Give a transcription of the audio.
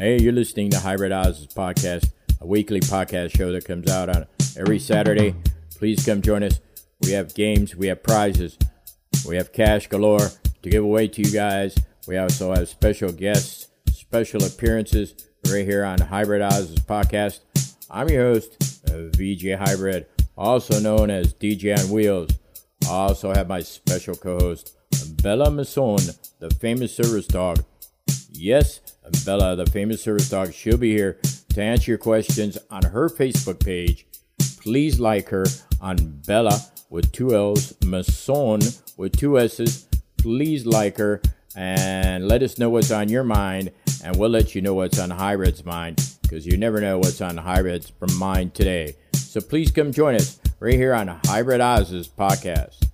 Hey, you're listening to HyBryD Oz's podcast, a weekly podcast show that comes out on every Saturday. Please come join us. We have games, we have prizes, we have cash galore to give away to you guys. We also have special guests, special appearances right here on HyBryD Oz's podcast. I'm your host, VJ HyBryD, also known as DJ on Wheels. I also have my special co-host, Bella Masson, the famous service dog. Yes, Bella, the famous service dog, she'll be here to answer your questions on her Facebook page. Please like her on Bella with two L's, Masson with two S's. Please like her and let us know what's on your mind, and we'll let you know what's on HyBryD's mind because you never know what's on HyBryD's mind today. So please come join us right here on HyBryD Oz's podcast.